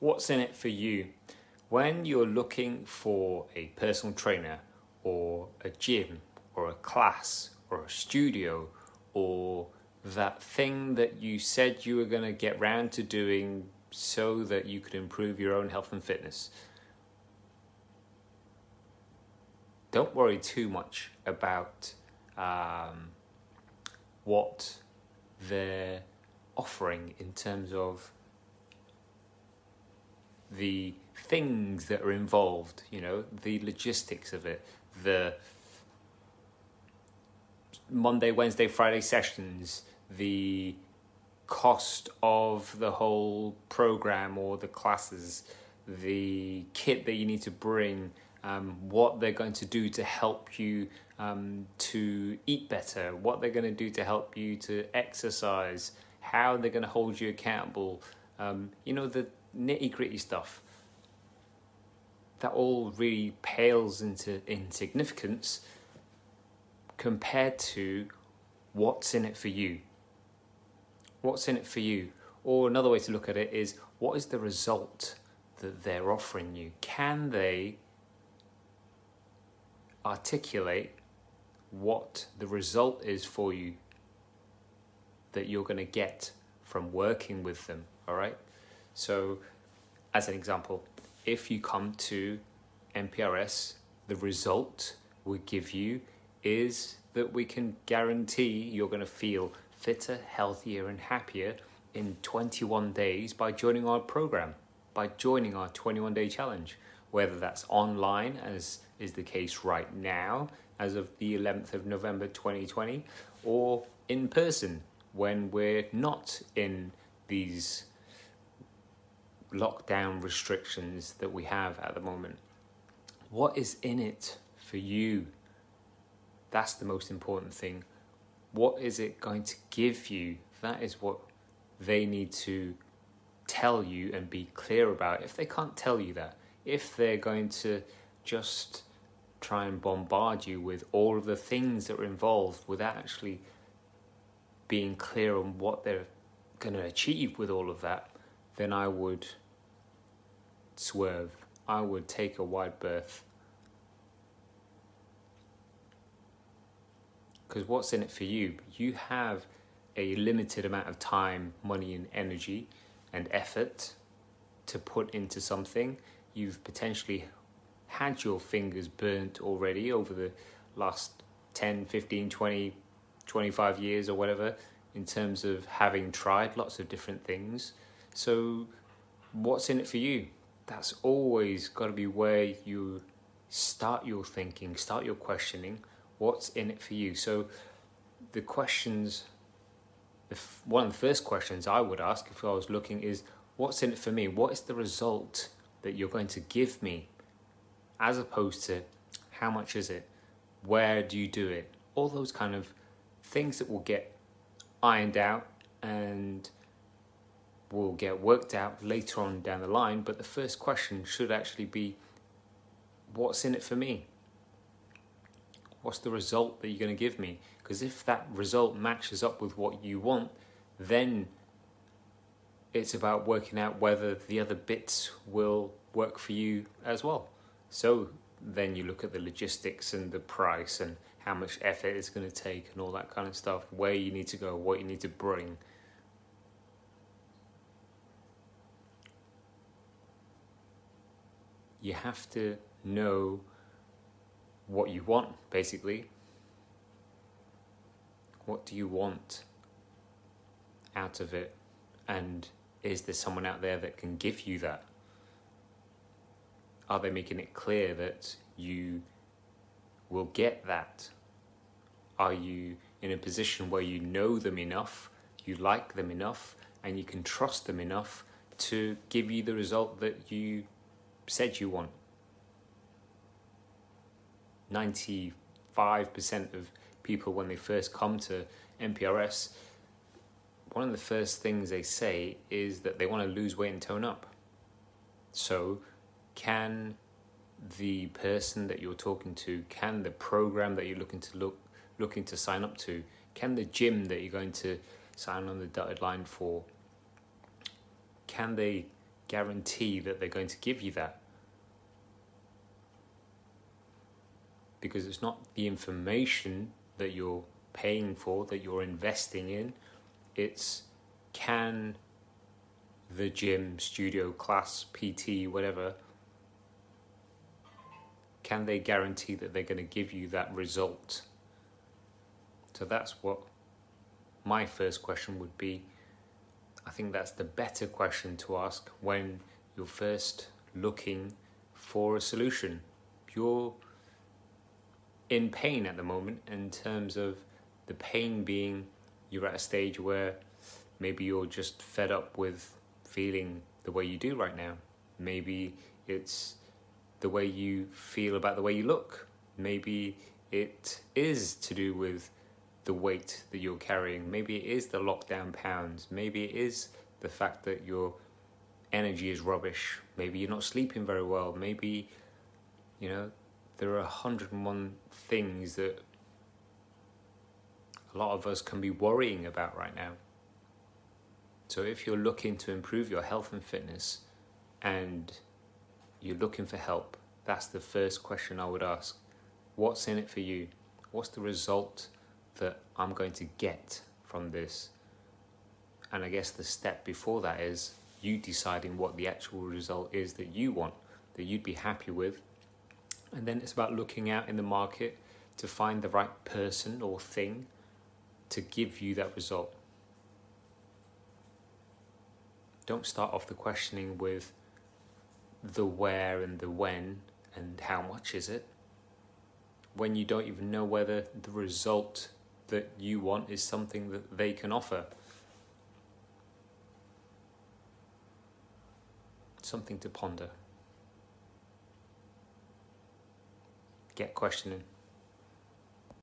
What's in it for you? When you're looking for a personal trainer or a gym or a class or a studio or that thing that you said you were going to get round to doing so that you could improve your own health and fitness. Don't worry too much about um, what they're offering in terms of the things that are involved, you know, the logistics of it, the Monday, Wednesday, Friday sessions, the cost of the whole program or the classes, the kit that you need to bring, um, what they're going to do to help you um, to eat better, what they're going to do to help you to exercise, how they're going to hold you accountable, um, you know, the nitty gritty stuff. That all really pales into insignificance compared to what's in it for you. What's in it for you? Or another way to look at it is what is the result that they're offering you? Can they articulate what the result is for you that you're going to get from working with them? All right. So, as an example, if you come to MPRS, the result we give you is that we can guarantee you're going to feel fitter, healthier, and happier in 21 days by joining our program, by joining our 21 day challenge, whether that's online, as is the case right now, as of the 11th of November 2020, or in person when we're not in these lockdown restrictions that we have at the moment. What is in it for you that's the most important thing. What is it going to give you? That is what they need to tell you and be clear about. If they can't tell you that, if they're going to just try and bombard you with all of the things that are involved without actually being clear on what they're going to achieve with all of that, then I would swerve. I would take a wide berth Because what's in it for you? You have a limited amount of time, money, and energy and effort to put into something. You've potentially had your fingers burnt already over the last 10, 15, 20, 25 years or whatever in terms of having tried lots of different things. So, what's in it for you? That's always got to be where you start your thinking, start your questioning what's in it for you? So the questions, one of the first questions I would ask if I was looking is, what's in it for me? What is the result that you're going to give me? As opposed to, how much is it? Where do you do it? All those kind of things that will get ironed out and will get worked out later on down the line. But the first question should actually be, what's in it for me? What's the result that you're going to give me? Because if that result matches up with what you want, then it's about working out whether the other bits will work for you as well. So then you look at the logistics and the price and how much effort it's going to take and all that kind of stuff, where you need to go, what you need to bring. You have to know what you want, basically. What do you want out of it? And is there someone out there that can give you that? Are they making it clear that you will get that? Are you in a position where you know them enough, you like them enough, and you can trust them enough to give you the result that you said you want? 95% of people, when they first come to MPRS, one of the first things they say is that they want to lose weight and tone up. So, can the person that you're talking to, can the program that you're looking to look looking to sign up to, can the gym that you're going to sign on the dotted line for, can they guarantee that they're going to give you that? Because it's not the information that you're paying for, that you're investing in, it's can the gym, studio, class, PT, whatever, can they guarantee that they're going to give you that result? So that's what my first question would be. I think that's the better question to ask when you're first looking for a solution. You're in pain at the moment in terms of the pain being you're at a stage where maybe you're just fed up with feeling the way you do right now. Maybe it's the way you feel about the way you look. Maybe it is to do with the weight that you're carrying. Maybe it is the lockdown pounds. Maybe it is the fact that your energy is rubbish. Maybe you're not sleeping very well. Maybe, you know, there are 101 things that a lot of us can be worrying about right now. So if you're looking to improve your health and fitness and you're looking for help, that's the first question I would ask. What's in it for you? What's the result that I'm going to get from this? And I guess the step before that is you deciding what the actual result is that you want, that you'd be happy with. And then it's about looking out in the market to find the right person or thing to give you that result. Don't start off the questioning with, the where and the when and how much is it when you don't even know whether the result that you want is something that they can offer. Something to ponder. Get questioning.